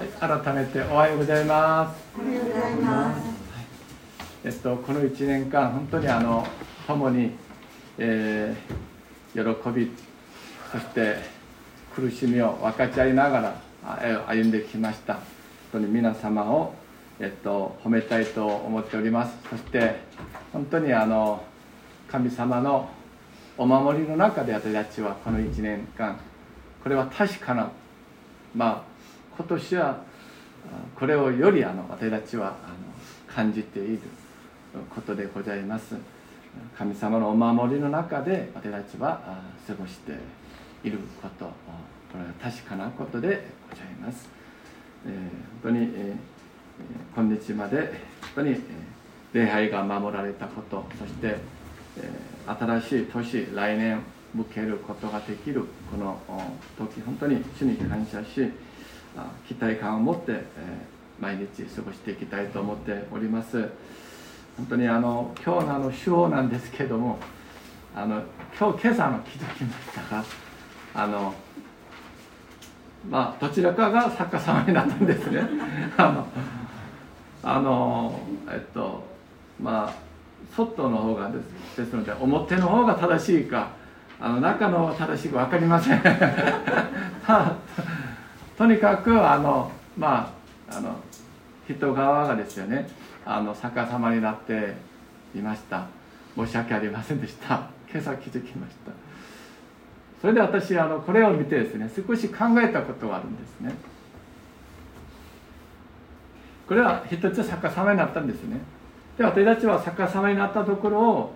はい、改めておはようございます。おはようございます。えっと、この1年間、本当にあの共に、えー喜び、そして苦しみを分かち合いながら歩んできました。本当に皆様を、えっと、褒めたいと思っております。そして、本当にあの神様のお守りの中で私たちはこの1年間、これは確かな、まあ、今年はあこれをよりあの私たちはあの感じていることでございます。神様のお守りの中で私たちはあ過ごしていることこれは確かなことでございます、えー本当に、えー今日まで本当に、えー礼拝が守られたことそして、えー新しい年来年向けることができるこの時本当に主に感謝し期待感を持って、え毎日過ごしていきたいと思っております。本当にあの今日のあの手法なんですけどもあの今日今朝の気づきましたがあのまあどちらかが作家様になったんですね。あのえっとまあ外の方がですですので表の方が正しいかあの中の方が正しいか分かりません。とにかくあのまああの人側がですよねあの逆さまになっていました。申し訳ありませんでした。今朝気づきました。それで私あのこれを見てですね少し考えたことがあるんですね。これは一つ逆さまになったんですね。で私たちは逆さまになったところを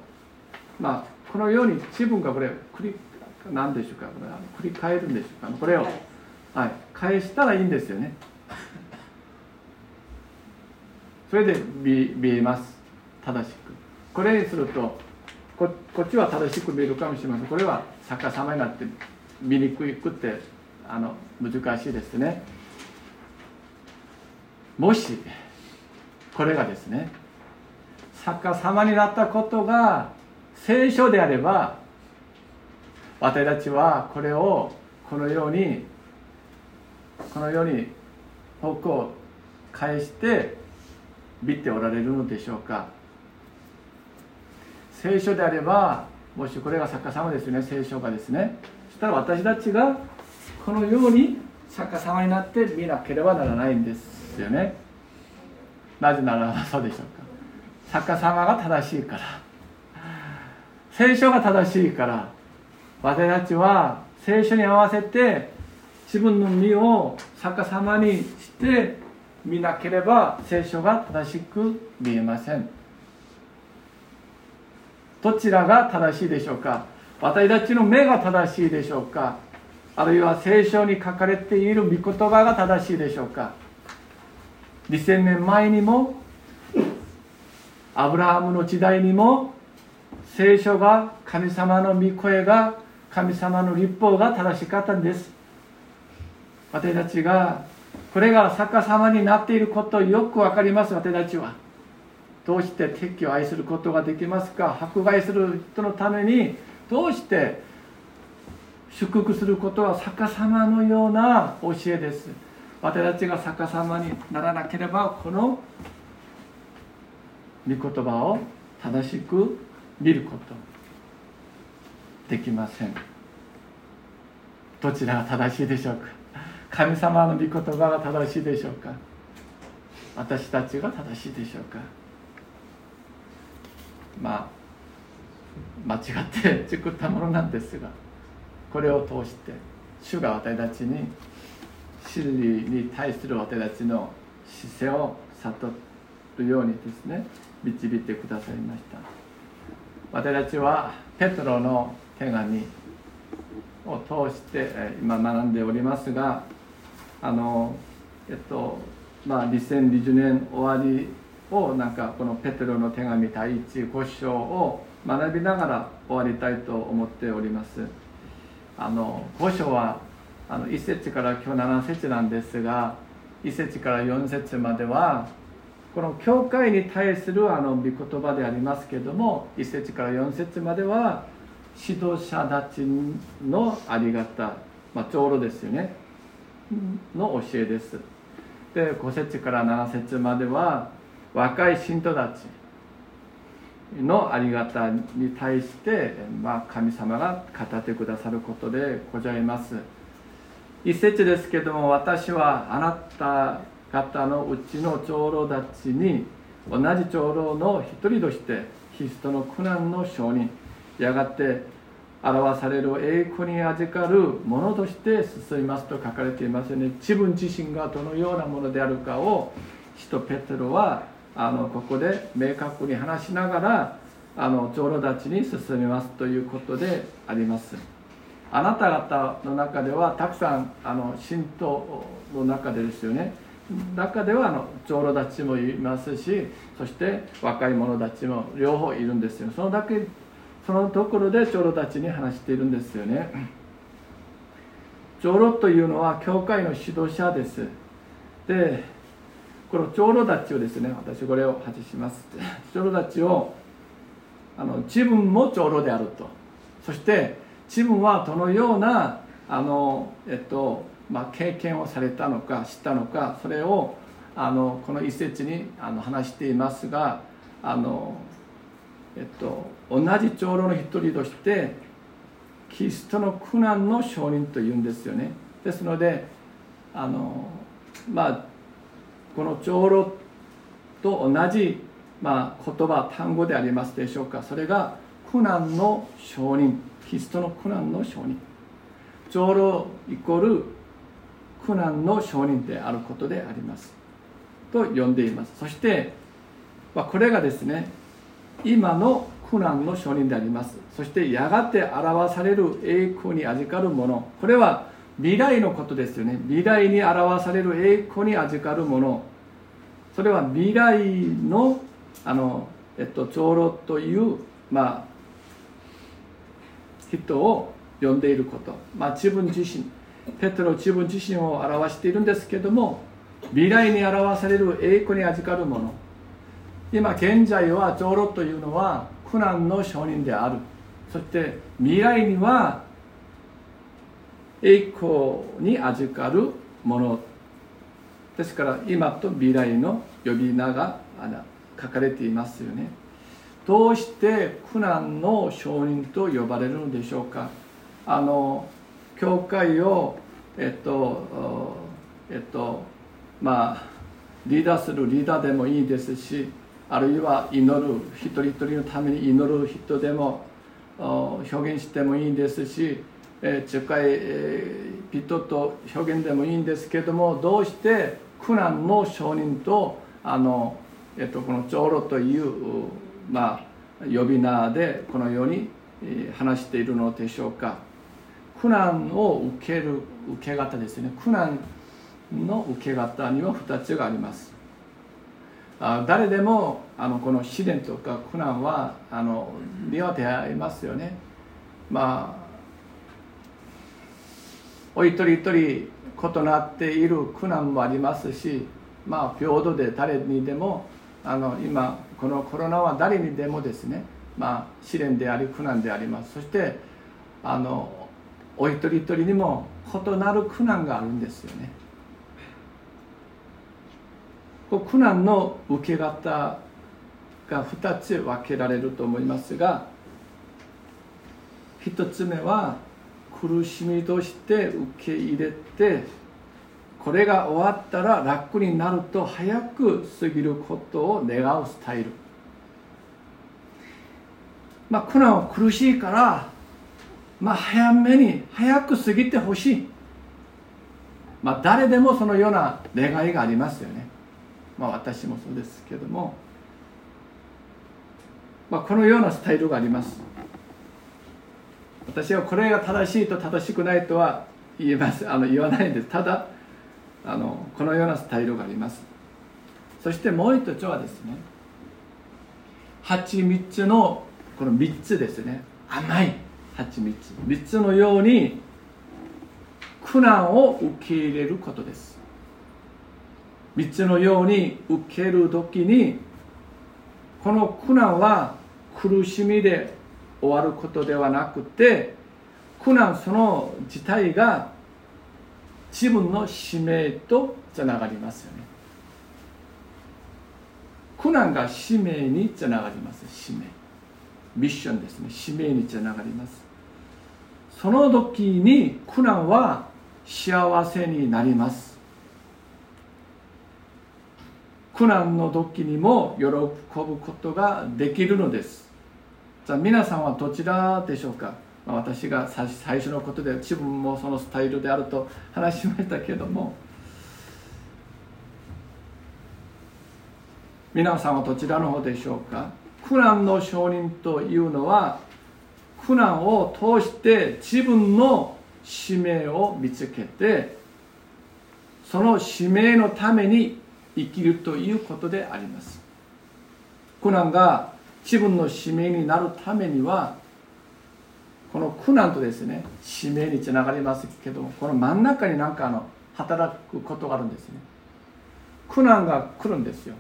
まあこのように自分がこれ繰り何でしょうかこれあの繰り返るんでしょうか。これを、はい、返したらいいんですよね。それで見見えます。正しく。これにするとここっちは正しく見えるかもしれません。これは逆さまになって見にくくってあの難しいですね。もしこれがですね逆さまになったことが聖書であれば私たちはこれをこのようにこのように方向を返して見ておられるのでしょうか。聖書であればもしこれが逆さまですよね。聖書がですね。そしたら私たちがこのように逆さまになって見なければならないんですよね。なぜならそうでしょうか。逆さまが正しいから。聖書が正しいから。私たちは聖書に合わせて自分の身を逆さまにして見なければ聖書が正しく見えません。どちらが正しいでしょうか？私たちの目が正しいでしょうか？あるいは聖書に書かれている御言葉が正しいでしょうか？2000年前にもアブラハムの時代にも聖書が神様の御声が神様の立法が正しかったんです。私たちがこれが逆さまになっていることをよく分かります。私たちは。どうして敵を愛することができますか？迫害する人のためにどうして祝福することは逆さまのような教えです？私たちが逆さまにならなければこの御言葉を正しく見ることできません。どちらが正しいでしょうか？神様の御言葉が正しいでしょうか？私たちが正しいでしょうか？まあ間違って作ったものなんですがこれを通して主が私たちに真理に対する私たちの姿勢を悟るようにですね導いてくださいました。私たちはペトロの手紙を通して今学んでおりますがあのえっとまあ2020年終わりをなんかこのペテロの手紙第一五章を学びながら終わりたいと思っております。あの五章はあの1節から今日7節なんですが1節から4節まではこの教会に対するあの御言葉でありますけれども1節から4節までは指導者たちのありがた、まあ、長老ですよね。の教えです。で5節から7節までは若い信徒たちのありがたに対して、まあ、神様が語ってくださることでございます。一節ですけども私はあなた方のうちの長老たちに同じ長老の一人としてキリストの苦難の証人やがて表される栄光に預かるものとして進みますと書かれていますよね。自分自身がどのようなものであるかを使徒ペテロはあのここで明確に話しながらあの長老たちに進みますということであります。あなた方の中ではたくさんあの信徒の中でですよね。中ではあの長老たちもいますしそして若い者たちも両方いるんですよ。そのだけそのところで長老たちに話しているんですよね。長老というのは教会の指導者です。でこの長老たちをですね私これを外します長老たちをあの自分も長老であると。そして自分はどのようなあの、えっとまあ、経験をされたのか知ったのかそれをあのこの一節にあの話していますがあの、えっと、同じ長老の一人としてキリストの苦難の証人というんですよね。ですのであのまあこの長老と同じ、まあ、言葉単語でありますでしょうか。それが苦難の証人キリストの苦難の証人。長老イコール苦難の証人であることであります。と呼んでいます。そして、まあ、これがですね今の苦難の証人であります。そしてやがて表される栄光に預かるもの。これは未来のことですよね。未来に表される栄光に預かるもの。それは未来のあの、えっと、長老というまあ人を呼んでいること、まあ、自分自身。ペテロ自分自身を表しているんですけども未来に表される栄光に預かるもの。今現在は長老というのは苦難の証人である。そして未来には栄光に預かるもの。ですから今と未来の呼び名が書かれていますよね。どうして苦難の証人と呼ばれるのでしょうか。あの教会をえっとえっとまあリーダーするリーダーでもいいですしあるいは祈る一人一人のために祈る人でも表現してもいいですし、えー、近い、人と表現でもいいんですけどもどうして苦難の証人とあの、えっと、この長老という、まあ、呼び名でこのように話しているのでしょうか。苦難を受ける受け方ですね。苦難の受け方には2つがあります。あ誰でもあのこの試練とか苦難はあの出会いますよね。まあお一人一人異なっている苦難もありますしまあ平等で誰にでもあの今このコロナは誰にでもですねまあ試練であり苦難であります。そしてあのお一人一人にも異なる苦難があるんですよね。苦難の受け方が2つ分けられると思いますが1つ目は苦しみとして受け入れてこれが終わったら楽になると早く過ぎることを願うスタイル。まあ苦難は苦しいからまあ早めに早く過ぎてほしい。まあ誰でもそのような願いがありますよね。まあ私もそうですけども、まあ、このようなスタイルがあります。私はこれが正しいと正しくないとは言えます。あの言わないんです。ただあのこのようなスタイルがあります。そしてもう一つはですね蜂蜜のこの3つですね。甘い蜂蜜。3つのように苦難を受け入れることです。3つのように受ける時にこの苦難は苦しみで終わることではなくて苦難その自体が自分の使命とつながりますよね。苦難が使命につながります。使命。ミッションですね。使命につながります。その時に苦難は幸せになります。苦難の時にも喜ぶことができるのです。じゃあ皆さんはどちらでしょうか、まあ、私が最初のことで自分もそのスタイルであると話しましたけども。皆さんはどちらの方でしょうか？苦難の証人というのは苦難を通して自分の使命を見つけてその使命のために生きるということであります。苦難が自分の使命になるためにはこの苦難とですね使命につながりますけどこの真ん中になんかあの働くことがあるんですね。苦難が来るんですよ、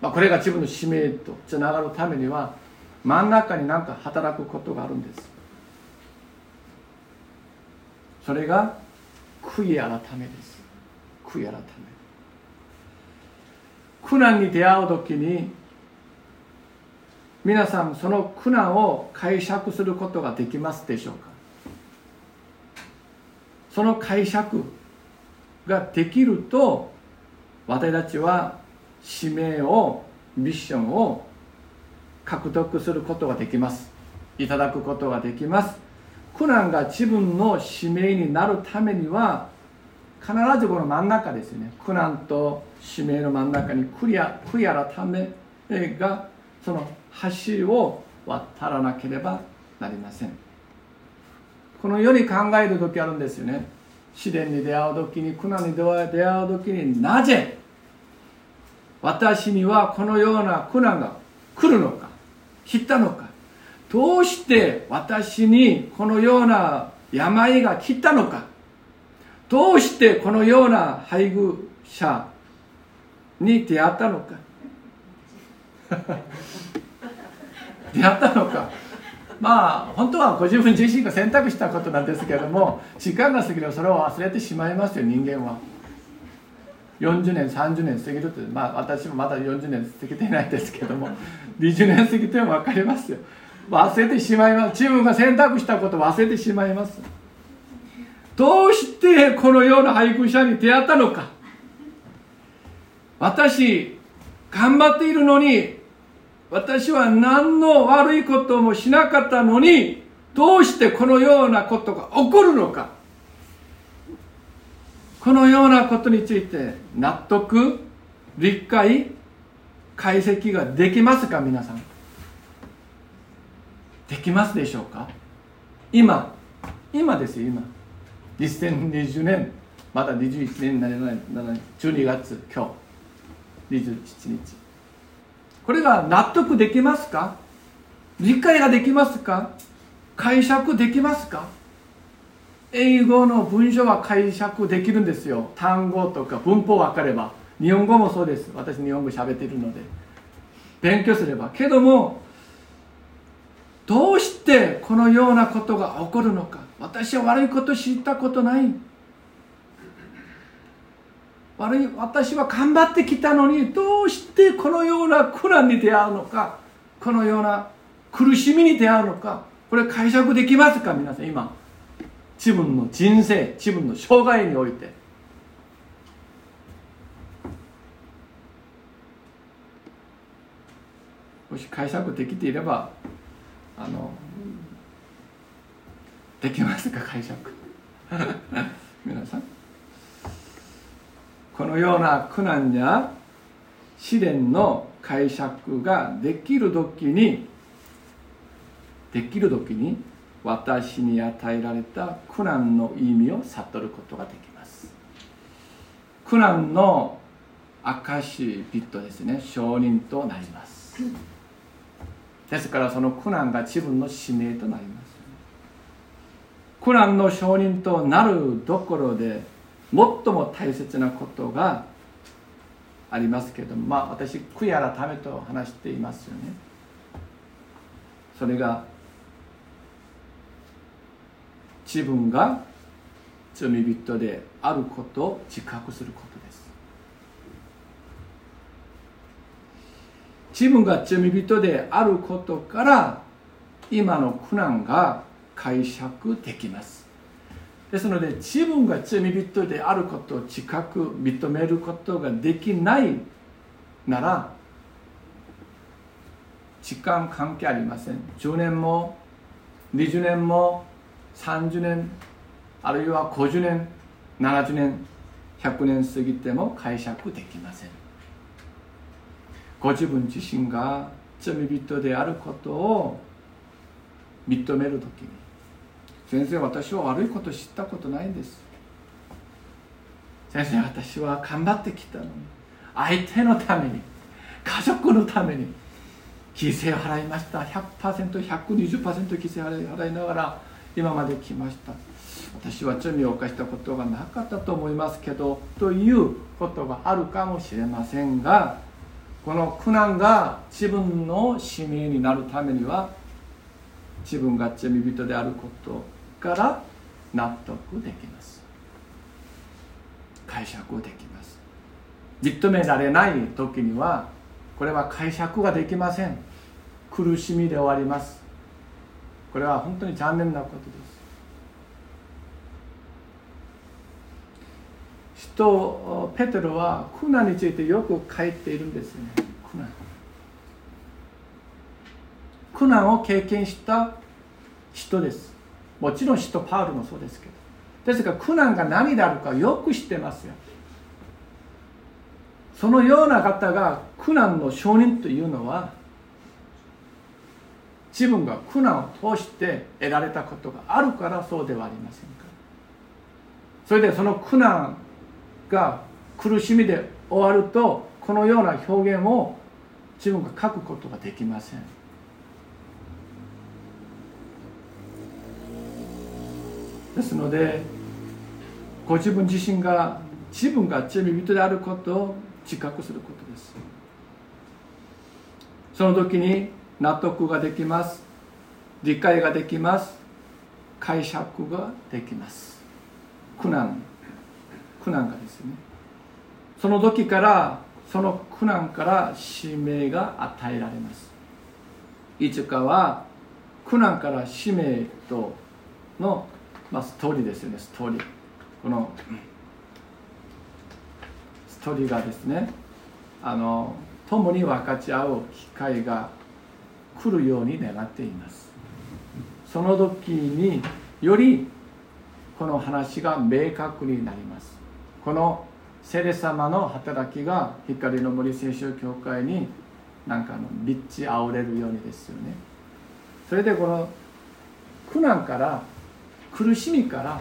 まあ、これが自分の使命とつながるためには真ん中に何か働くことがあるんです。それが悔い改めです。悔い改め。苦難に出会う時に皆さんその苦難を解釈することができますでしょうか？その解釈ができると私たちは使命をミッションを獲得することができます。いただくことができます。苦難が自分の使命になるためには必ずこの真ん中ですね。苦難と使命の真ん中に悔や悔い改めがその橋を渡らなければなりません。この世に考える時あるんですよね。試練に出会う時に苦難に出会う時になぜ私にはこのような苦難が来るのか来たのか。どうして私にこのような病が来たのか。どうしてこのような配偶者に出会ったのか？出会ったのか？まあ本当はご自分自身が選択したことなんですけれども時間が過ぎればそれを忘れてしまいますよ人間は。40年30年過ぎるとまあ私もまだ40年過ぎてないですけども20年過ぎても分かりますよ。忘れてしまいます。自分が選択したことを忘れてしまいます。どうしてこのような配偶者に出会ったのか。私頑張っているのに私は何の悪いこともしなかったのにどうしてこのようなことが起こるのか。このようなことについて納得理解解析ができますか皆さん。できますでしょうか？今。今ですよ今。2020年まだ21年にならない12月今日27日これが納得できますか？理解ができますか？解釈できますか？英語の文章は解釈できるんですよ。単語とか文法分かれば。日本語もそうです。私日本語喋っているので。勉強すれば。けどもどうしてこのようなことが起こるのか？私は悪いこと知ったことない。悪い私は頑張ってきたのにどうしてこのような苦難に出会うのかこのような苦しみに出会うのかこれ解釈できますか皆さん今自分の人生自分の生涯において。もし解釈できていればあのできますか解釈。皆さん。このような苦難や試練の解釈ができる時にできる時に私に与えられた苦難の意味を悟ることができます。苦難の証人ですね証人となります。ですからその苦難が自分の使命となります。苦難の証人となるどころで最も大切なことがありますけどもまあ私悔い改めと話していますよね。それが自分が罪人であることを自覚することです。自分が罪人であることから今の苦難が解釈できます。ですので自分が罪人であることを自覚認めることができないなら時間関係ありません。10年も20年も30年あるいは50年70年100年過ぎても解釈できません。ご自分自身が罪人であることを認める時に先生私は悪いこと知ったことないんです。先生私は頑張ってきたのに相手のために家族のために犠牲を払いました。100%120% 犠牲を払いながら今まで来ました。私は罪を犯したことがなかったと思いますけどということがあるかもしれませんがこの苦難が自分の使命になるためには自分が罪人であることから納得できます。解釈できます。認められない時にはこれは解釈ができません。苦しみで終わります。これは本当に残念なことです。人ペテロは苦難についてよく書いているんですね。苦難。苦難を経験した人です。もちろん使徒パウルもそうですけどですから苦難が何であるかよく知ってますよ。そのような方が苦難の証人というのは自分が苦難を通して得られたことがあるからそうではありませんか。それでその苦難が苦しみで終わるとこのような表現を自分が書くことができません。ですのでご自分自身が自分が罪人であることを自覚することです。その時に納得ができます。理解ができます。解釈ができます。苦難。苦難がですね。その時からその苦難から使命が与えられます。いつかは苦難から使命との、まあ、ストーリーですよねストーリー。このストーリーがですねあの共に分かち合う機会が来るように願っています。その時によりこの話が明確になります。この聖霊様の働きが光の森聖書教会になんかの立地あおれるようにですよね。それでこの苦難から苦しみから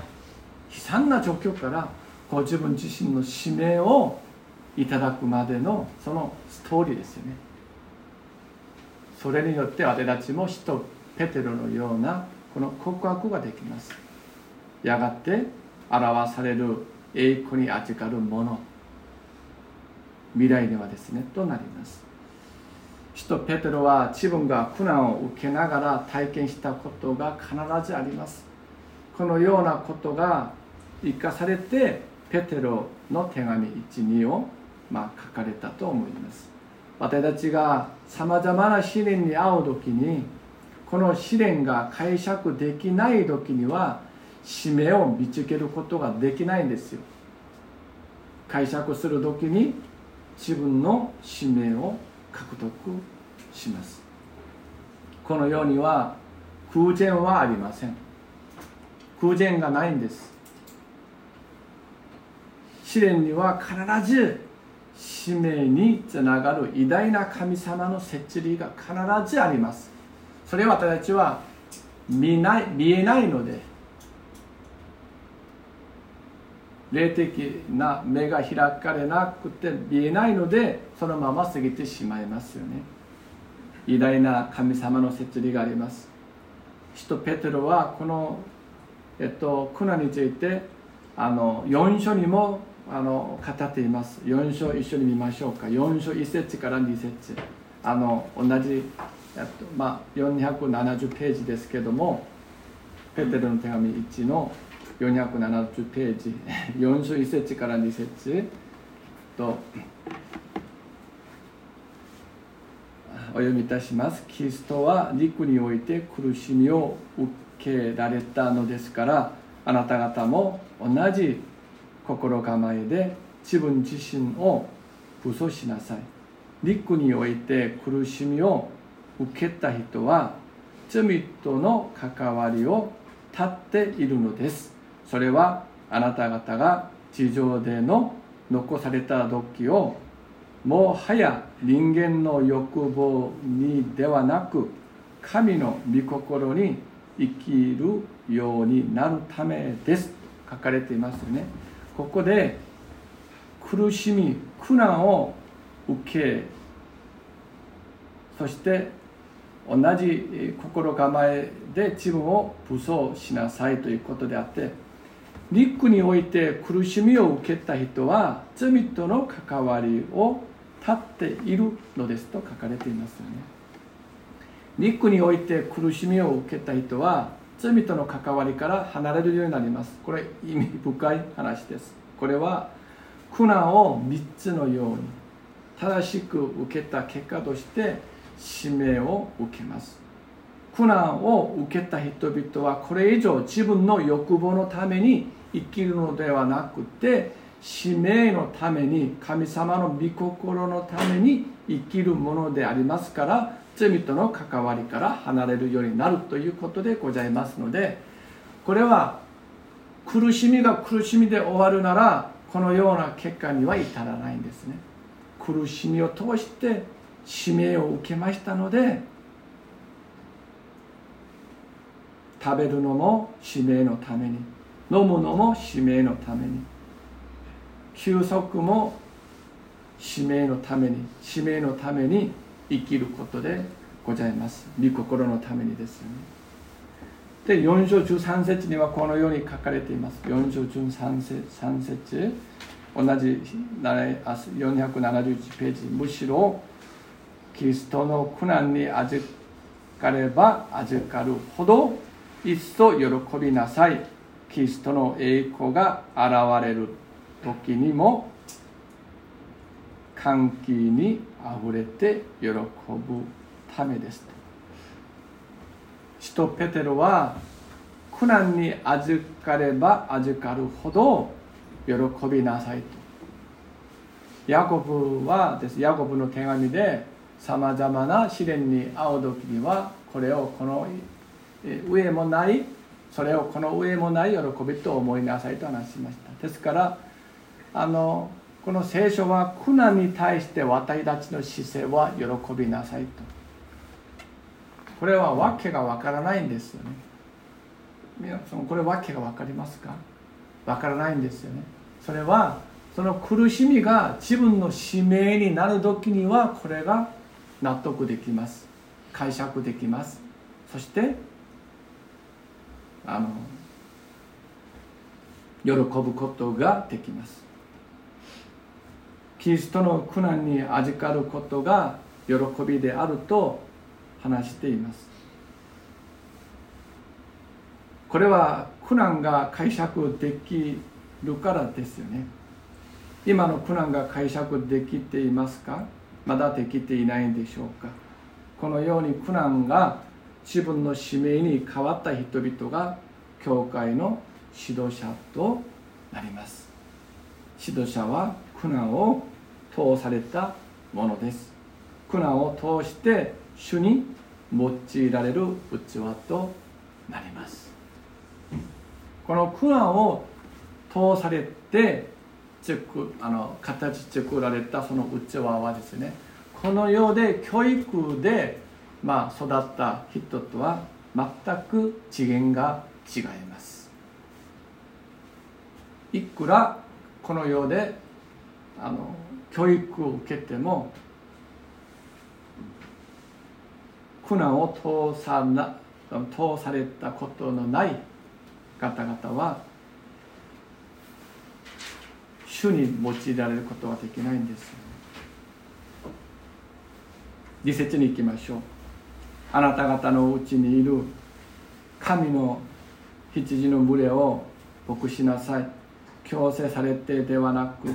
悲惨な状況からご自分自身の使命をいただくまでのそのストーリーですよね。それによって私たちも使徒ペテロのようなこの告白ができます。やがて表される栄光に預かるもの。未来ではですねとなります。使徒ペテロは自分が苦難を受けながら体験したことが必ずあります。このようなことが生かされてペテロの手紙12をま書かれたと思います。私たちがさまざまな試練に遭う時にこの試練が解釈できない時には使命を見つけることができないんですよ。解釈する時に自分の使命を獲得します。このようには空前はありません。空前がないんです。試練には必ず使命につながる偉大な神様の設理が必ずあります。それは私たちは見ない見えないので霊的な目が開かれなくて見えないのでそのまま過ぎてしまいますよね。偉大な神様の設理があります。使徒ペテロはこの、えっと、苦難についてあの4書にもあの語っています。4章一緒に見ましょうか。4章1節から2節。あの同じ、えっとまあ、470ページですけどもペテロの手紙1の470ページ。41節から2節。とお読みいたします。キリストは陸において苦しみを受けられたのですからあなた方も同じ心構えで自分自身を武装しなさい。陸において苦しみを受けた人は罪との関わりを立っているのです。それはあなた方が地上での残された時をもはや人間の欲望にではなく神の御心に生きるようになるためです。書かれていますよね。ここで苦しみ苦難を受けそして同じ心構えで自分を武装しなさいということであって陸において苦しみを受けた人は罪との関わりを立っているのですと書かれていますよね。陸において苦しみを受けた人は罪との関わりから離れるようになります。これ意味深い話です。これは苦難を3つのように正しく受けた結果として使命を受けます。苦難を受けた人々はこれ以上自分の欲望のために生きるのではなくて使命のために神様の御心のために生きるものでありますから罪との関わりから離れるようになるということでございますのでこれは苦しみが苦しみで終わるならこのような結果には至らないんですね。苦しみを通して使命を受けましたので食べるのも使命のために飲むのも使命のために休息も使命のために使命のために生きることでございます。御心のためにですよね。で4章13節にはこのように書かれています。4章13節同じ471ページむしろキリストの苦難に預かれば預かるほど一層喜びなさい。キリストの栄光が現れる。時にも歓喜にあふれて喜ぶためです。使徒ペテロは苦難に預かれば預かるほど喜びなさいと。ヤコブはです。ヤコブの手紙でさまざまな試練に遭う時にはこれをこの上もないそれをこの上もない喜びと思いなさいと話しました。ですからあのこの聖書は苦難に対して私たちの姿勢は喜びなさいと。これは訳がわからないんですよね。皆さんこれ訳が分かりますか？わからないんですよね。それはその苦しみが自分の使命になる時にはこれが納得できます。解釈できます。そしてあの喜ぶことができます。キリストの苦難に預かることが喜びであると話しています。これは苦難が解釈できるからですよね。今の苦難が解釈できていますか？まだできていないんでしょうか？このように苦難が自分の使命に変わった人々が教会の指導者となります。指導者は苦難を通されたものです。苦難を通して主に用いられる器となります。この苦難を通されてあの形作られたその器はですねこの世で教育で、まあ、育った人とは全く次元が違います。いくらこの世であの教育を受けても苦難を通さな通されたことのない方々は主に用いられることはできないんです。理説に行きましょう。あなた方のうちにいる神の羊の群れを牧しなさい。強制されてではなく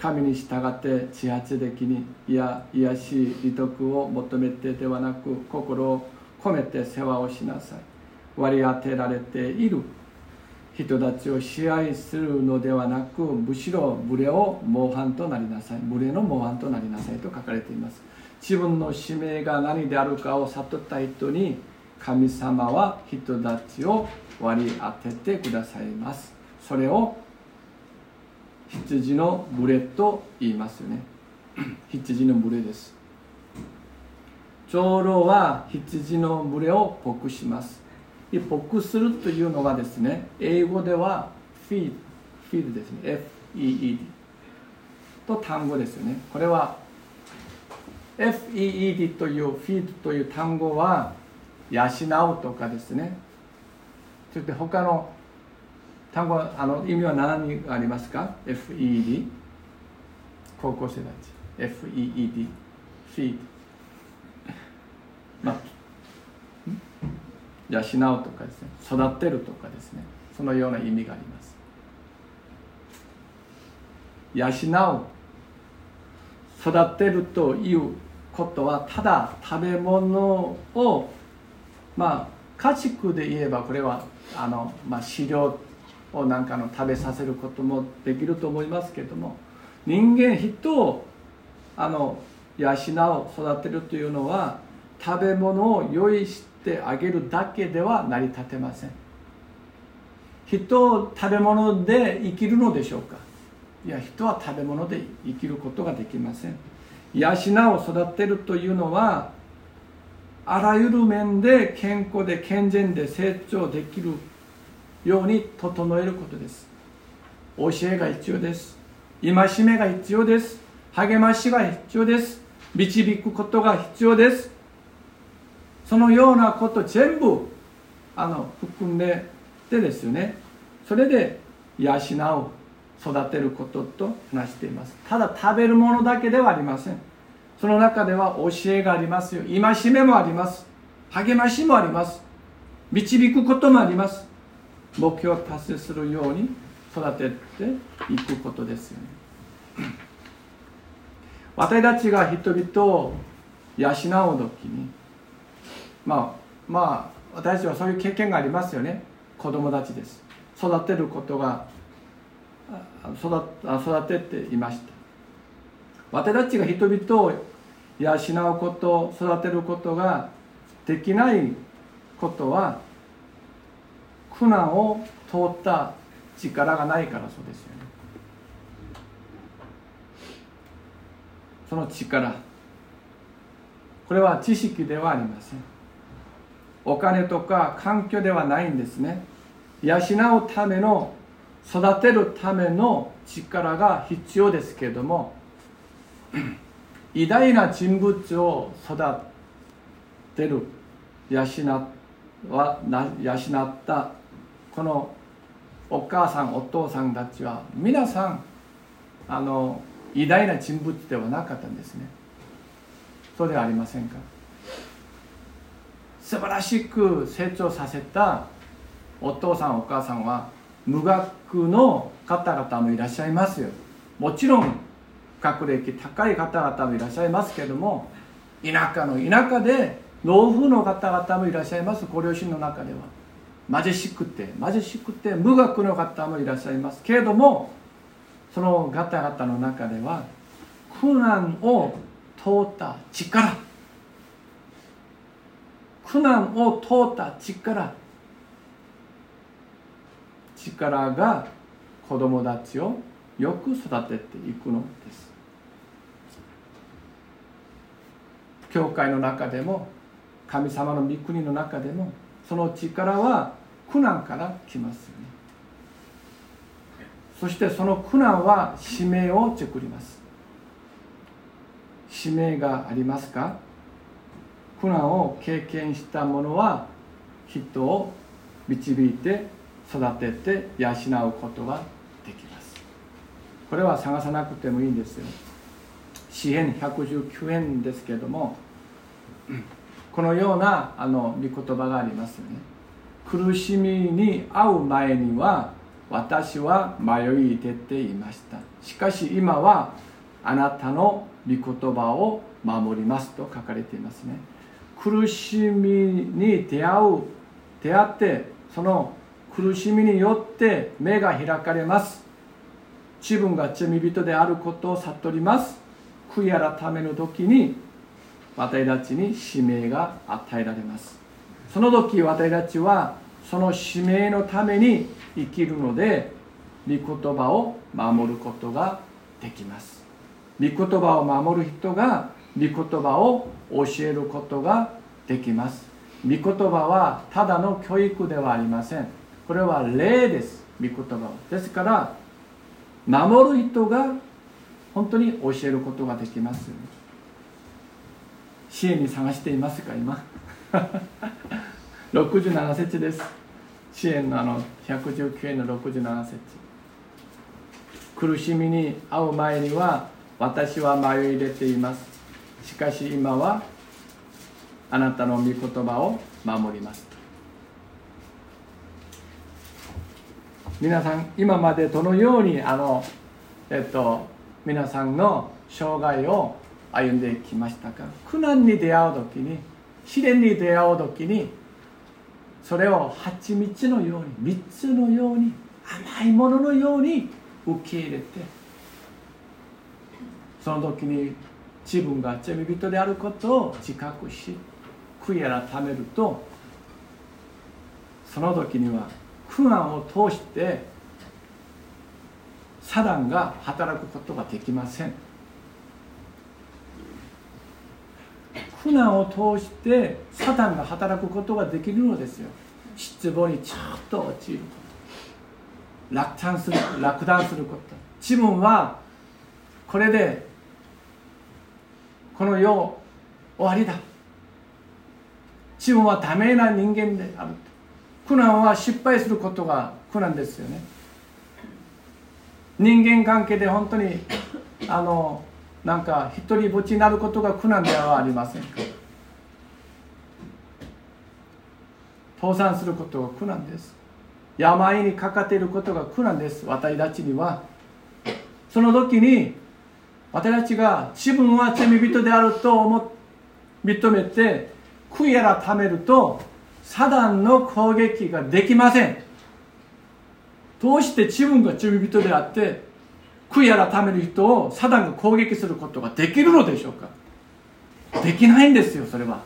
神に従って自発的にいや癒しい利得を求めてではなく心を込めて世話をしなさい。割り当てられている人たちを支配するのではなくむしろ群れを模範となりなさい。群れの模範となりなさいと書かれています。自分の使命が何であるかを悟った人に神様は人たちを割り当ててくださいます。それを羊の群れと言いますよね。羊の群れです。長老は羊の群れを牧します。牧するというのはですね英語では feed, feed ですね。FEED と単語ですよね。これは FEED という feed という単語は養うとかですね。そして他の単語あの意味は何がありますか ?FED 高校生たち。FEED feed まあ養うとかですね。育てるとかですね。そのような意味があります。養う。育てるということはただ食べ物をまあ家畜で言えばこれはあの、まあ、飼料をなんかの食べさせることもできると思いますけども人間人をあの養う育てるというのは食べ物を用意してあげるだけでは成り立てません。人を食べ物で生きるのでしょうか？いや人は食べ物で生きることができません。養う育てるというのはあらゆる面で健康で健全で成長できるように整えることです。教えが必要です。戒めが必要です。励ましが必要です。導くことが必要です。そのようなこと全部あの含めてですよね。それで養う育てることと話しています。ただ食べるものだけではありません。その中では教えがありますよ。戒めもあります。励ましもあります。導くこともあります。目標を達成するように育てていくことですよね。私たちが人々を養う時にまあまあ私たちはそういう経験がありますよね。子供たちです。育てることが育育てていました。私たちが人々を養うこと育てることができないことは苦難を通った力がないからそうですよね。その力。これは知識ではありません。お金とか環境ではないんですね。養うための育てるための力が必要ですけれども 偉大な人物を育てる養は養ったこのお母さんお父さんたちは皆さんあの偉大な人物ではなかったんですね。そうではありませんか。素晴らしく成長させたお父さんお母さんは無学の方々もいらっしゃいますよ。もちろん学歴高い方々もいらっしゃいますけども田舎の田舎で農夫の方々もいらっしゃいます。ご両親の中では。貧しくて貧しくて無学の方もいらっしゃいますけれどもその方々の中では苦難を通った力苦難を通った力力が子供たちをよく育てていくのです。教会の中でも神様の御国の中でもその力は苦難から来ますよね。そしてその苦難は使命を作ります。使命がありますか？苦難を経験した者は人を導いて育てて養うことができます。これは探さなくてもいいんですよ。詩編119編ですけれどもこのようなあの御言葉がありますよね。苦しみに遭う前には私は迷い出ていました。しかし今はあなたの御言葉を守りますと書かれていますね。苦しみに出会う出会ってその苦しみによって目が開かれます。自分が罪人であることを悟ります。悔い改めの時に私たちに使命が与えられます。その時私たちはその使命のために生きるので御言葉を守ることができます。御言葉を守る人が御言葉を教えることができます。御言葉はただの教育ではありません。これは霊です。御言葉は。ですから守る人が本当に教えることができます支援に探していますか今？67節です。支援のあの119円の67節。苦しみに遭う前には私は迷い出ています。しかし今はあなたの御言葉を守ります。皆さん今までどのようにあのえっと皆さんの生涯を歩んできましたか？苦難に出会う時に試練に出会う時にそれを蜂蜜のように3つのように甘いもののように受け入れてその時に自分が罪人であることを自覚し悔い改めるとその時には苦難を通してサダンが働くことができません。苦難を通してサタンが働くことができるのですよ。失望にちょっと陥る。こと落胆する落胆すること。自分はこれでこの世終わりだ。自分はダメな人間である苦難は失敗することが苦難ですよね。人間関係で本当にあのなんか一人ぼっちになることが苦難ではありませんか？倒産することが苦難です。病にかかっていることが苦難です。私たちには。その時に私たちが自分は罪人であると思認めて悔い改めるとサダンの攻撃ができません。どうして自分が罪人であって悔い改める人をサダンが攻撃することができるのでしょうか？できないんですよそれは。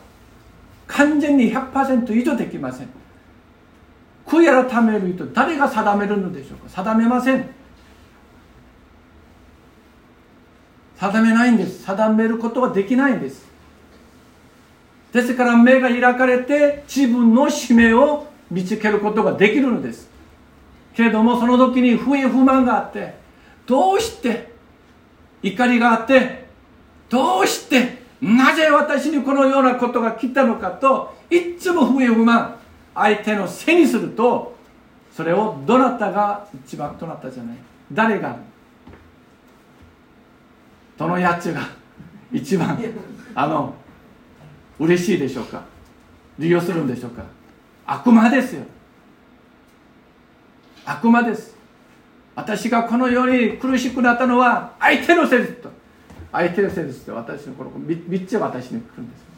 完全に100%以上できません。悔い改める人誰が定めるのでしょうか？定めません。定めないんです。定めることはできないんです。ですから目が開かれて自分の使命を見つけることができるのです。けれどもその時に不平不満があってどうして怒りがあってどうしてなぜ私にこのようなことが来たのかといつも不平不満相手のせいにするとそれをどなたが一番どなたじゃない誰がどのやつが一番あの嬉しいでしょうか利用するんでしょうか。悪魔ですよ。悪魔です。私がこのように苦しくなったのは相手のせいですと。相手のせいですと。私のこの3つは私に来るんです。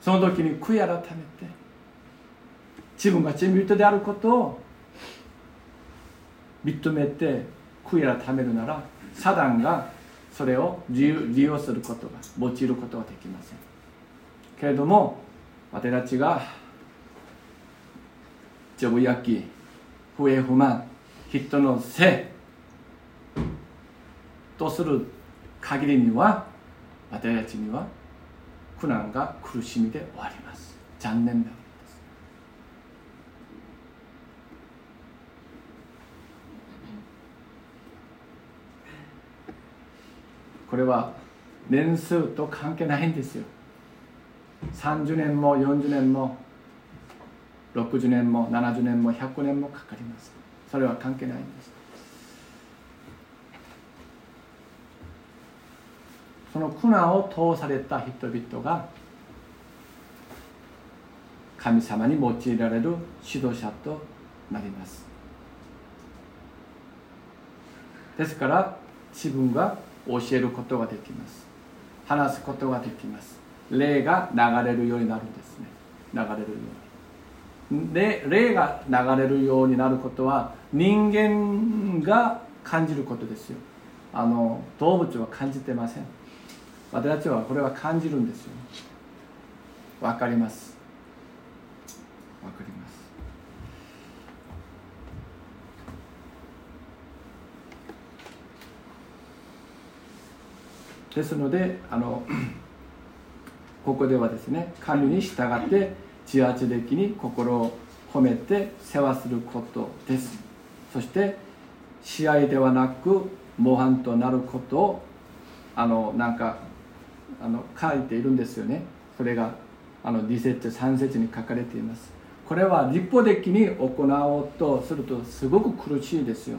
その時に悔い改めて自分が罪人であることを認めて悔い改めるならサダンがそれを利用することが用いることはできません。けれども私たちがジョブ焼き不平不満人のせいとする限りには私たちには苦難が苦しみで終わります残念でありますこれは年数と関係ないんですよ30年も40年も60年も70年も100年もかかります。それは関係ないんです。その苦難を通された人々が神様に用いられる指導者となります。ですから自分が教えることができます。話すことができます。霊が流れるようになるんですね。流れるように。で霊が流れるようになることは人間が感じることですよ。あの動物は感じてません。私たちはこれは感じるんですよ。わかります。わかります。ですのであの ここではですね神に従って自発的に心を込めて世話することです。そして試合ではなく模範となることをあのなんかあの書いているんですよね。それがあの2節3節に書かれています。これは立法的に行おうとするとすごく苦しいですよ。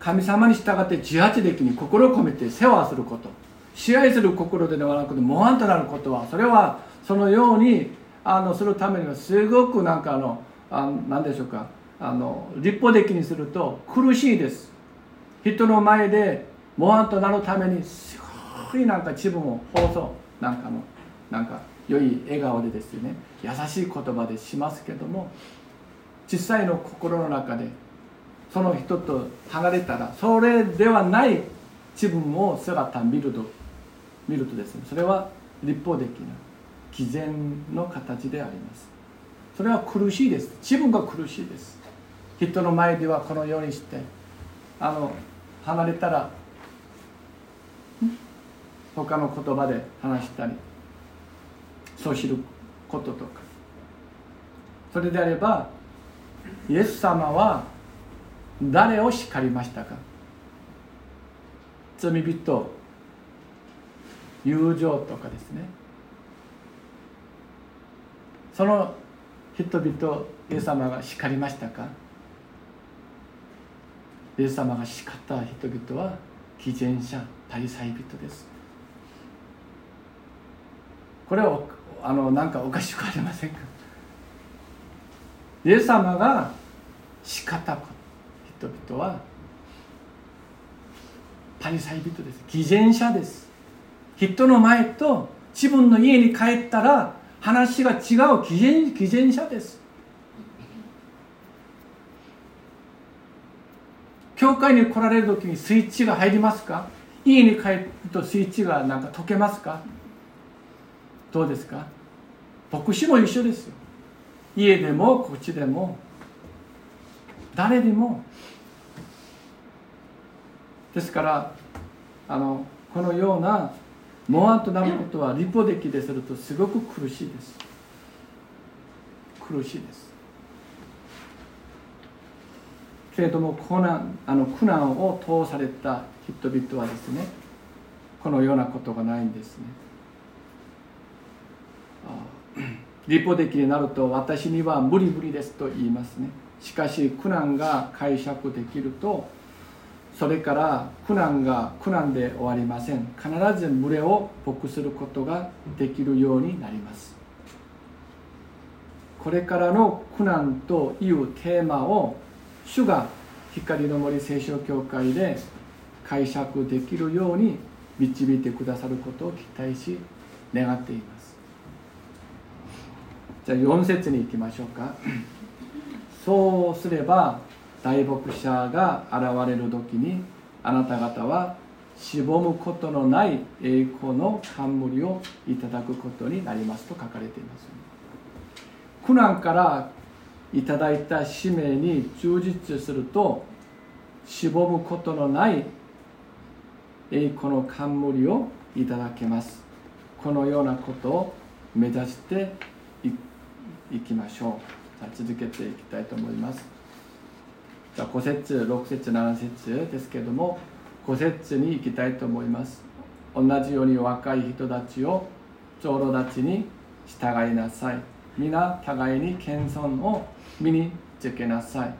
神様に従って自発的に心を込めて世話すること。支配する心ではなくて模範となることはそれはそのようにあのするためにはすごくなんかあのあ何でしょうか。あの立法的にすると苦しいです。人の前で模範となるためにすごいなんか自分を放送なんかのなんか良い笑顔でですね。優しい言葉でしますけども実際の心の中でその人と離れたらそれではない自分を姿見ると見るとですねそれは立法的な偽善の形であります。それは苦しいです。自分が苦しいです。人の前ではこのようにしてあの離れたら他の言葉で話したりそう知ることとか。それであればイエス様は誰を叱りましたか？罪人友情とかですね。その人々イエス様が叱りましたか？イエス様が叱った人々は偽善者大祭人です。これはあのなんかおかしくありませんか？イエス様が叱った人々は大祭人です。偽善者です。人の前と自分の家に帰ったら話が違う偽善偽善者です。教会に来られる時にスイッチが入りますか？家に帰るとスイッチがなんか解けますか？どうですか？牧師も一緒ですよ。家でもこっちでも。誰でも。ですからあのこのようなモアとなることは立法的でするとすごく苦しいです。苦しいです。けれども苦難あの苦難を通された人々はですねこのようなことがないんですね。立法的になると私には無理無理ですと言いますね。しかし苦難が解釈できるとそれから苦難が苦難で終わりません。必ず群れを牧することができるようになります。これからの苦難というテーマを主が光の森聖書協会で解釈できるように導いてくださることを期待し願っています。じゃあ4節に行きましょうか。そうすれば大牧者が現れる時にあなた方はしぼむことのない栄光の冠をいただくことになりますと書かれています。苦難からいただいた使命に忠実するとしぼむことのない栄光の冠をいただけます。このようなことを目指していきましょう。続けていきたいと思います。5節6節7節ですけれども5節に行きたいと思います。同じように若い人たちを長老たちに従いなさい。皆互いに謙遜を身につけなさい。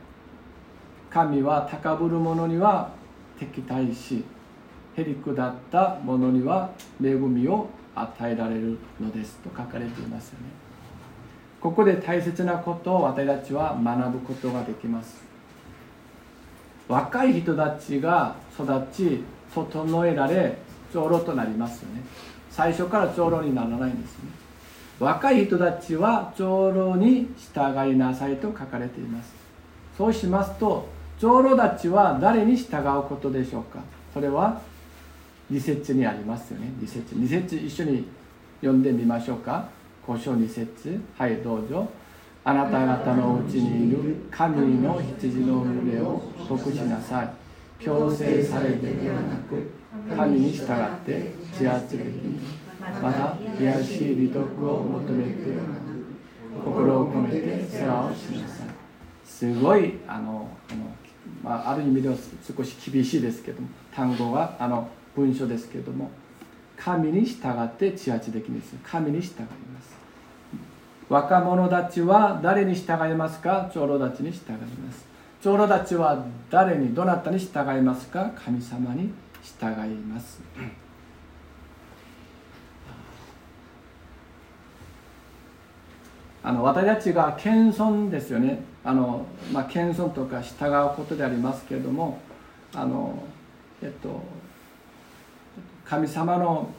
神は高ぶる者には敵対しへりくだった者には恵みを与えられるのです。と書かれていますよね。ここで大切なことを私たちは学ぶことができます。若い人たちが育ち整えられ長老となりますよね。最初から長老にならないんですね。若い人たちは長老に従いなさいと書かれています。そうしますと長老たちは誰に従うことでしょうか。それは二節にありますよね。二節二節一緒に読んでみましょうか。交渉二節はいどうぞ。あなた方のうちにいる神の羊の群れを得しなさい。強制されてではなく神に従って自発的にまた癒しい利得を求めてではなく心を込めて世話をしなさい。すごいあのあの、まあ、ある意味では少し厳しいですけども単語はあの文章ですけども神に従って自発的にする。神に従います。若者たちは誰に従いますか？長老たちに従います。長老たちは誰にどなたに従いますか？神様に従います。あの私たちが謙遜ですよね。あの、まあ、謙遜とか従うことでありますけれどもあのえっと神様の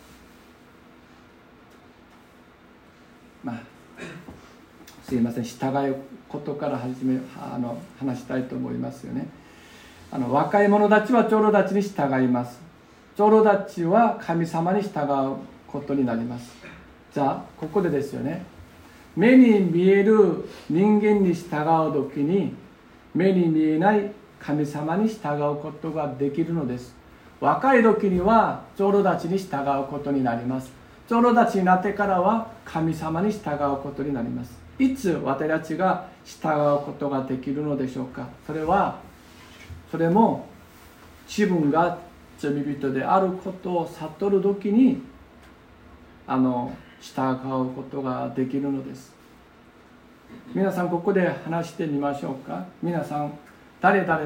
まあすいません。従うことから始めあの話したいと思いますよね。あの若い者たちは長老たちに従います。長老たちは神様に従うことになります。じゃあここでですよね。目に見える人間に従う時に目に見えない神様に従うことができるのです。若い時には長老たちに従うことになります。長老たちになってからは神様に従うことになります。いつ私たちが従うことができるのでしょうか？それはそれも自分が罪人であることを悟る時にあの従うことができるのです。皆さんここで話してみましょうか？皆さん誰々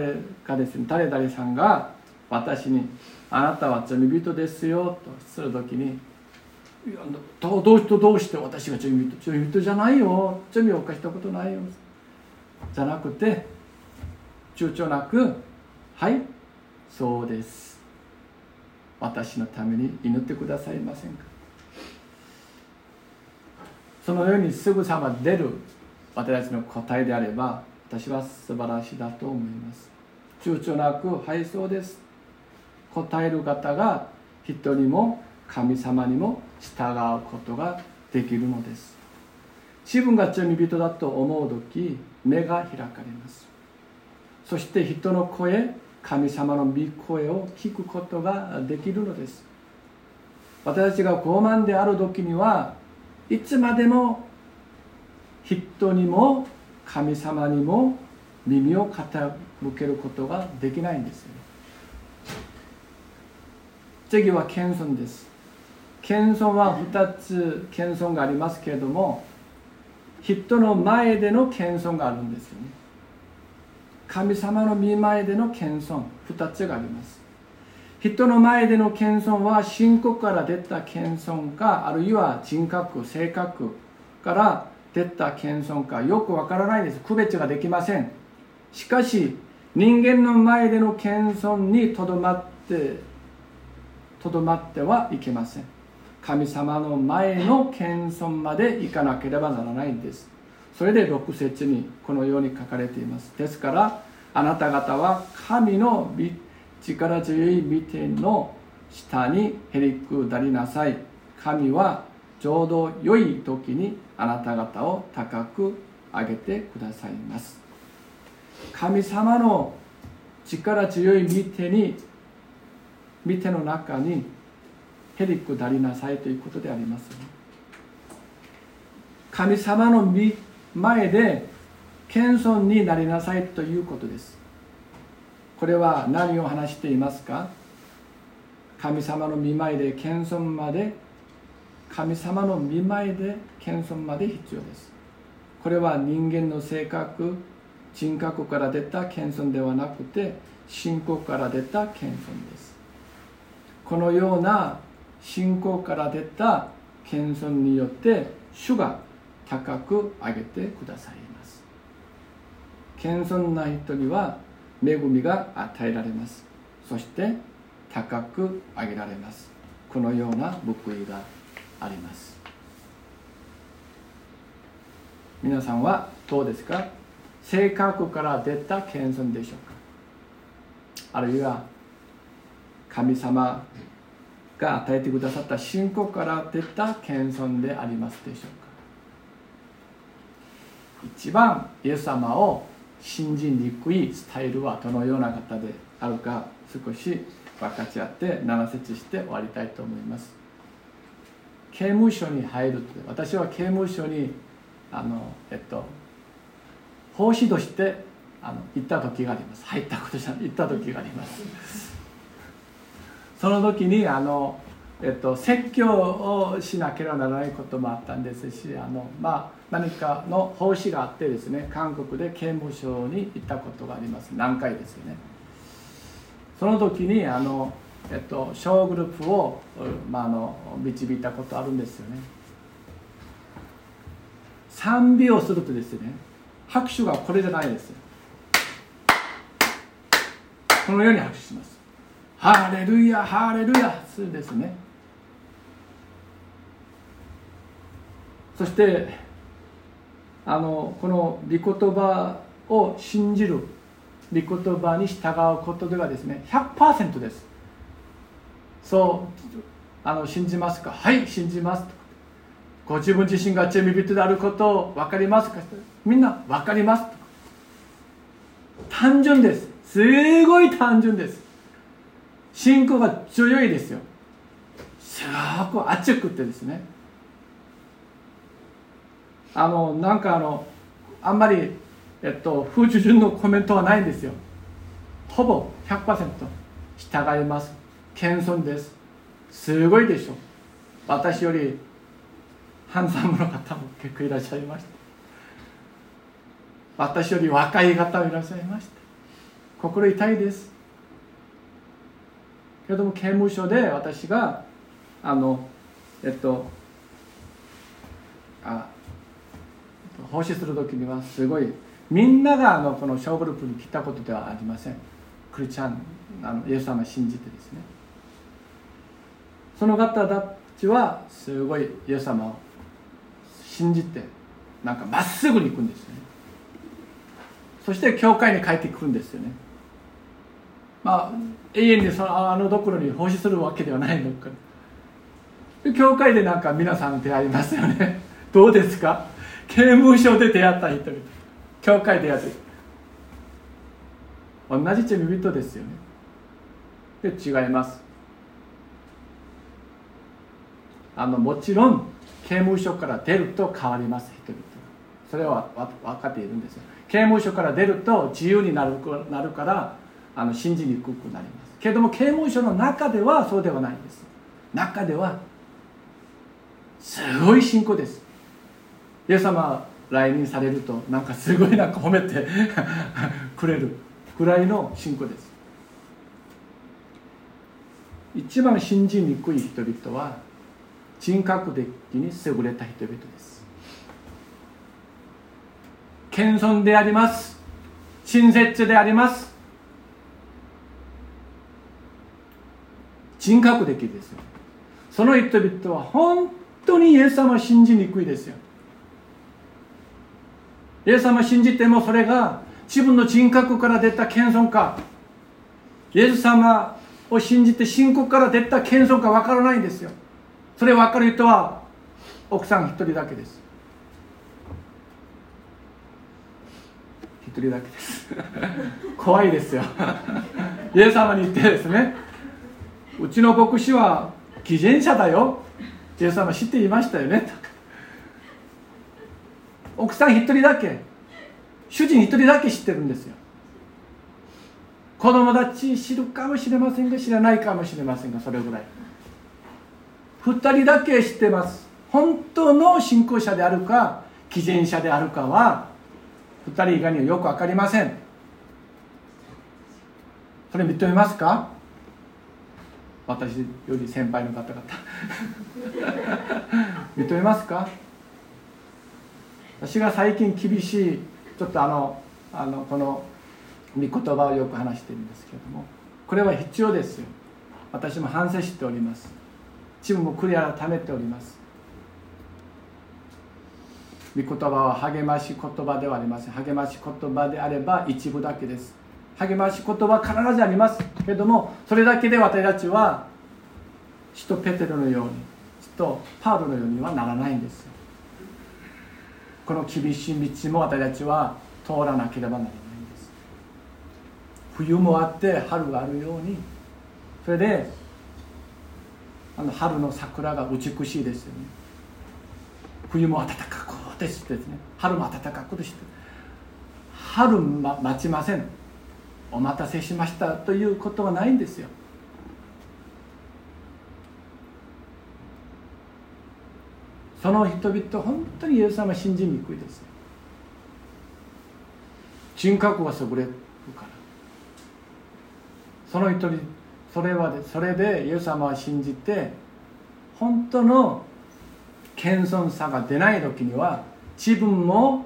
かですね誰々さんが私に「あなたは罪人ですよ」とする時に「いやどうしてどうして私が罪人罪人じゃないよ。罪を犯したことないよ」じゃなくて躊躇なく「はいそうです。私のために祈ってくださいませんか」そのようにすぐさま出る私たちの答えであれば私は素晴らしいだと思います。躊躇なく「はいそうです」答える方が人にも神様にも従うことができるのです。自分が罪人だと思う時目が開かれます。そして人の声神様の御声を聞くことができるのです。私たちが傲慢である時にはいつまでも人にも神様にも耳を傾けることができないんですよ次は謙遜です。謙遜は2つ謙遜がありますけれども人の前での謙遜があるんですよね。神様の見前での謙遜2つがあります。人の前での謙遜は信仰から出た謙遜かあるいは人格性格から出た謙遜かよくわからないです。区別ができません。しかし人間の前での謙遜にとどまってとどまってはいけません。神様の前の謙遜まで行かなければならないんです。それで6節にこのように書かれています。ですからあなた方は神の力強い御手の下にへりくだりなさい。神はちょうど良い時にあなた方を高く上げてくださいます。神様の力強い御手に御手の中にへりくだりなさいということであります、神様の前で謙遜になりなさいということです。これは何を話していますか？神様の見舞いで謙遜まで神様の見舞いで謙遜まで必要です。これは人間の性格人格から出た謙遜ではなくて信仰から出た謙遜です。このような信仰から出た謙遜によって主が高く上げてくださいます。謙遜な人には恵みが与えられます。そして高く上げられます。このような報いがあります。皆さんはどうですか？性格から出た謙遜でしょうか？あるいは神様が与えてくださった信仰から出た謙遜でありますでしょうか？一番イエス様を信じにくいスタイルはどのような方であるか少し分かち合って7節して終わりたいと思います。刑務所に入るって私は刑務所にあのえっと奉仕としてあの行った時があります。入ったことじゃない行った時があります。その時にあの、えっと、説教をしなければならないこともあったんですしあの、まあ、何かの奉仕があってですね韓国で刑務所に行ったことがあります。何回ですよね。その時にあの、えっと、小グループを、まあ、あの導いたことあるんですよね。賛美をするとですね拍手がこれじゃないです。このように拍手します。ハレルヤハレルヤするですね。そしてあのこの御言葉を信じる御言葉に従うことではですね100%です。そうあの信じますか？はい信じます。ご自分自身が罪人であることを分かりますか？みんな分かります。単純です。すごい単純です。信仰が強いですよ。すごく熱くってですね。あのなんかあのあんまり、えっと、風樹順のコメントはないんですよ。ほぼ100%従います。謙遜です。すごいでしょ。私よりハンサムの方も結構いらっしゃいました私より若い方もいらっしゃいました心痛いです。けれども刑務所で私があのえっとあ奉仕する時にはすごいみんながあのこの小グループに来たことではありませんクリスチャンあのイエス様を信じてですねその方たちはすごいイエス様を信じてなんかまっすぐに行くんですよねそして教会に帰ってくるんですよねまあ永遠にそのあのどころに奉仕するわけではないのか。教会でなんか皆さん出会いますよね。どうですか？刑務所で出会った人々。教会で出会って。同じ罪人ですよね。で違います。あのもちろん刑務所から出ると変わります人々それは分かっているんですよ。刑務所から出ると自由になるなるからあの信じにくくなります。けれども刑務所の中ではそうではないんです。中ではすごい信仰です。イエス様来任されるとなんかすごいなんか褒めて くれるぐらいの信仰です。一番信じにくい人々は人格的に優れた人々です。謙遜であります。親切であります。人格的ですよ。その人々は本当にイエス様を信じにくいですよ。イエス様を信じてもそれが自分の人格から出た謙遜か。イエス様を信じて信仰から出た謙遜か分からないんですよ。それ分かる人は奥さん一人だけです。一人だけです。怖いですよ。イエス様に言ってですね。うちの牧師は偽善者だよ。イエス様知っていましたよね。奥さん一人だけ主人一人だけ知ってるんですよ。子供たち知るかもしれませんが知らないかもしれませんがそれぐらい。二人だけ知ってます。本当の信仰者であるか偽善者であるかは二人以外にはよく分かりません。それ認めますか？私より先輩の方々。認めますか？私が最近厳しいちょっとあのあのこの御言葉をよく話しているんですけれどもこれは必要ですよ。私も反省しております。自分も悔い改めております。御言葉は励まし言葉ではありません励まし言葉であれば一部だけです。励まし言葉必ずあります。けれどもそれだけで私たちは使徒ペテロのように使徒パウロのようにはならないんです。この厳しい道も私たちは通らなければならないんです。冬もあって春があるようにそれであの春の桜が美しいですよね。冬も暖かくてしてですね春も暖かくして春、ま、待ちません。お待たせしましたということはないんですよ。その人々本当にイエス様信じにくいです人格は優れるから。その人それはそれでイエス様は信じて本当の謙遜さが出ない時には自分も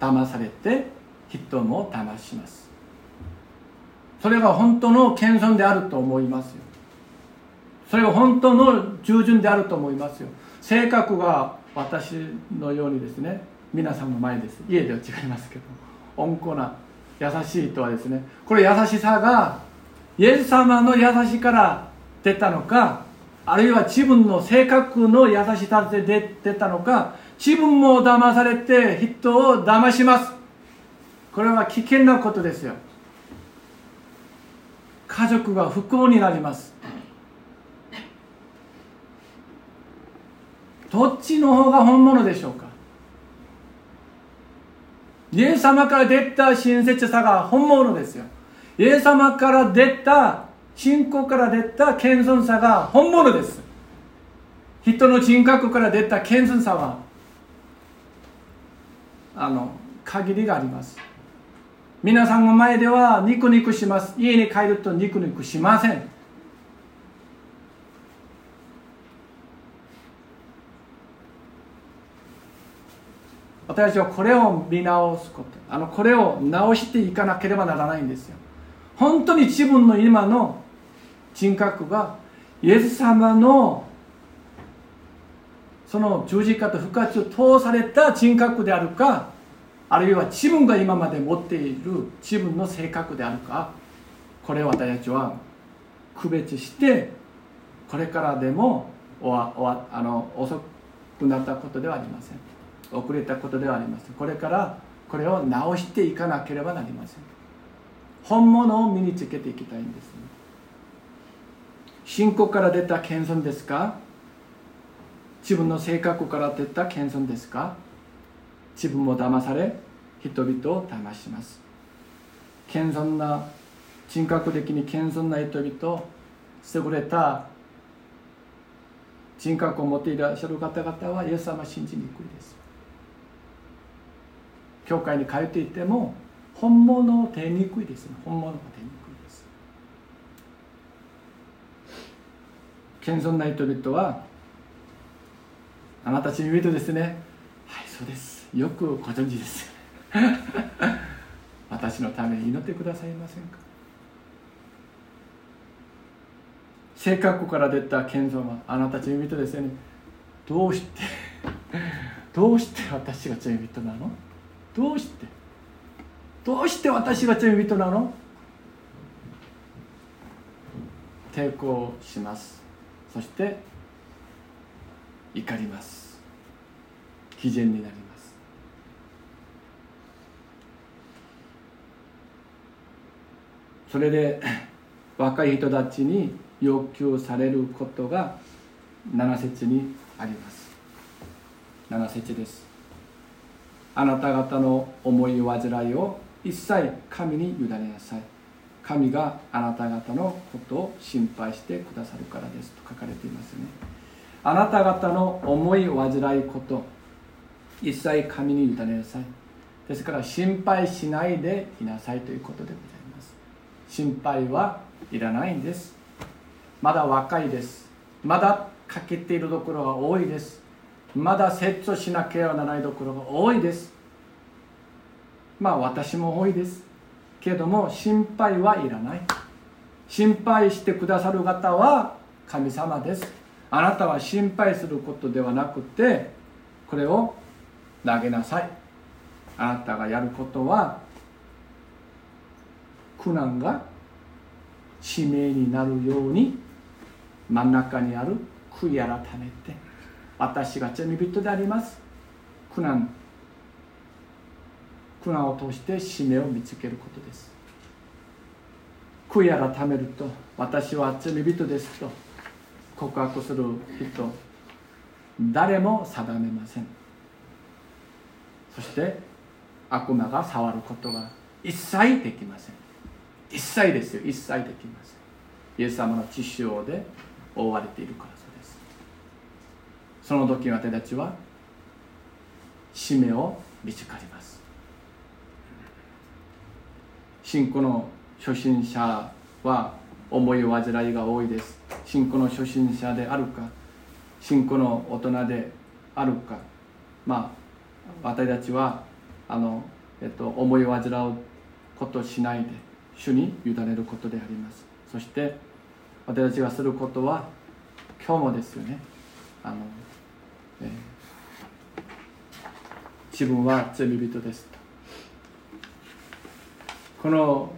騙されて人も騙します。それが本当の謙遜であると思いますよ。それが本当の従順であると思いますよ。性格が私のようにですね皆さんの前です。家では違いますけど温厚な優しいとはですねこれ優しさがイエス様の優しから出たのかあるいは自分の性格の優しさで出たのか自分も騙されて人を騙します。これは危険なことですよ。家族が不幸になります。どっちの方が本物でしょうか？イエス様から出た親切さが本物ですよ。イエス様から出た信仰から出た謙遜さが本物です。人の人格から出た謙遜さはあの限りがあります。皆さんの前ではニコニコします。家に帰るとニコニコしません。私はこれを見直すこと。あのこれを直していかなければならないんですよ。本当に自分の今の人格がイエス様のその十字架と復活を通された人格であるかあるいは自分が今まで持っている自分の性格であるかこれを私たちは区別してこれからでもおわおわあの遅くなったことではありません。遅れたことではありません。これからこれを直していかなければなりません。本物を身につけていきたいんです、ね、信仰から出た謙遜ですか？自分の性格から出た謙遜ですか？自分も騙され人々を騙します。謙遜な人格的に謙遜な人々優れた人格を持っていらっしゃる方々はイエス様信じにくいです。教会に通っていても本物を手にくいですね。本物が手にくいです。謙遜な人々はあなたたちに見るとですねはいそうです。よくご存知です。私のために祈ってくださいませんか？性格から出た謙遜はあなたたちに見るとですよね。どうしてどうして私が罪人なの？どうしてどうして私が罪人なの？抵抗します。そして怒ります。基準になります。それで 若い人たちに要求されることが7節にあります。7節です。あなた方の思い煩いを一切神に委ねなさい。神があなた方のことを心配してくださるからですと書かれていますね。あなた方の思い煩いこと一切神に委ねなさい。ですから心配しないでいなさいということでございます。心配はいらないんです。まだ若いです。まだ欠けているところが多いです。まだ成長しなければならないところが多いです。まあ私も多いです。けども心配はいらない。心配してくださる方は神様です。あなたは心配することではなくてこれを投げなさい。あなたがやることは苦難が使命になるように真ん中にある悔い改めて。私が罪人であります。苦難。苦難を通して使命を見つけることです。悔い改めると私は罪人ですと告白する人誰も定めません。そして悪魔が触ることが一切できません。一切ですよ。一切できません。イエス様の血潮で覆われているからそうです。その時私たちは使命を見つかります。信仰の初心者は思い煩いが多いです。信仰の初心者であるか信仰の大人であるか。まあ私たちはあの、えっと、思い煩うことしないで。主に委ねることであります。そして私たちがすることは今日もですよね。あの、えー、自分は罪人です。とこの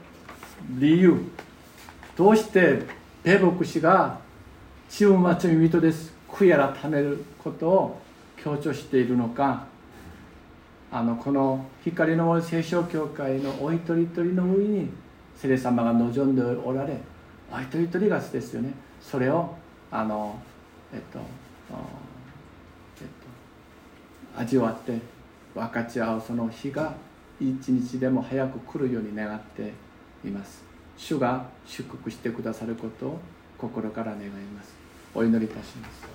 理由どうしてペ牧師が自分は罪人です。悔い改めることを強調しているのか。あのこの光の聖書教会のお一人一人の上に聖霊様が望んでおられお一人一人がですよね。それをあのえっと、えっと、味わって分かち合うその日が一日でも早く来るように願っています。主が祝福してくださることを心から願います。お祈りいたします。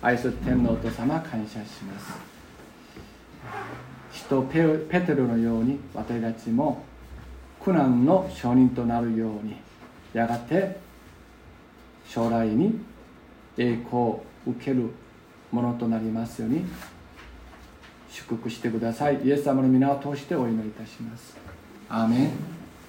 愛する天皇と様感謝します。人ペペテロのように私たちも苦難の証人となるようにやがて将来に栄光を受けるものとなりますように祝福してください。イエス様の皆を通してお祈りいたします。アーメン。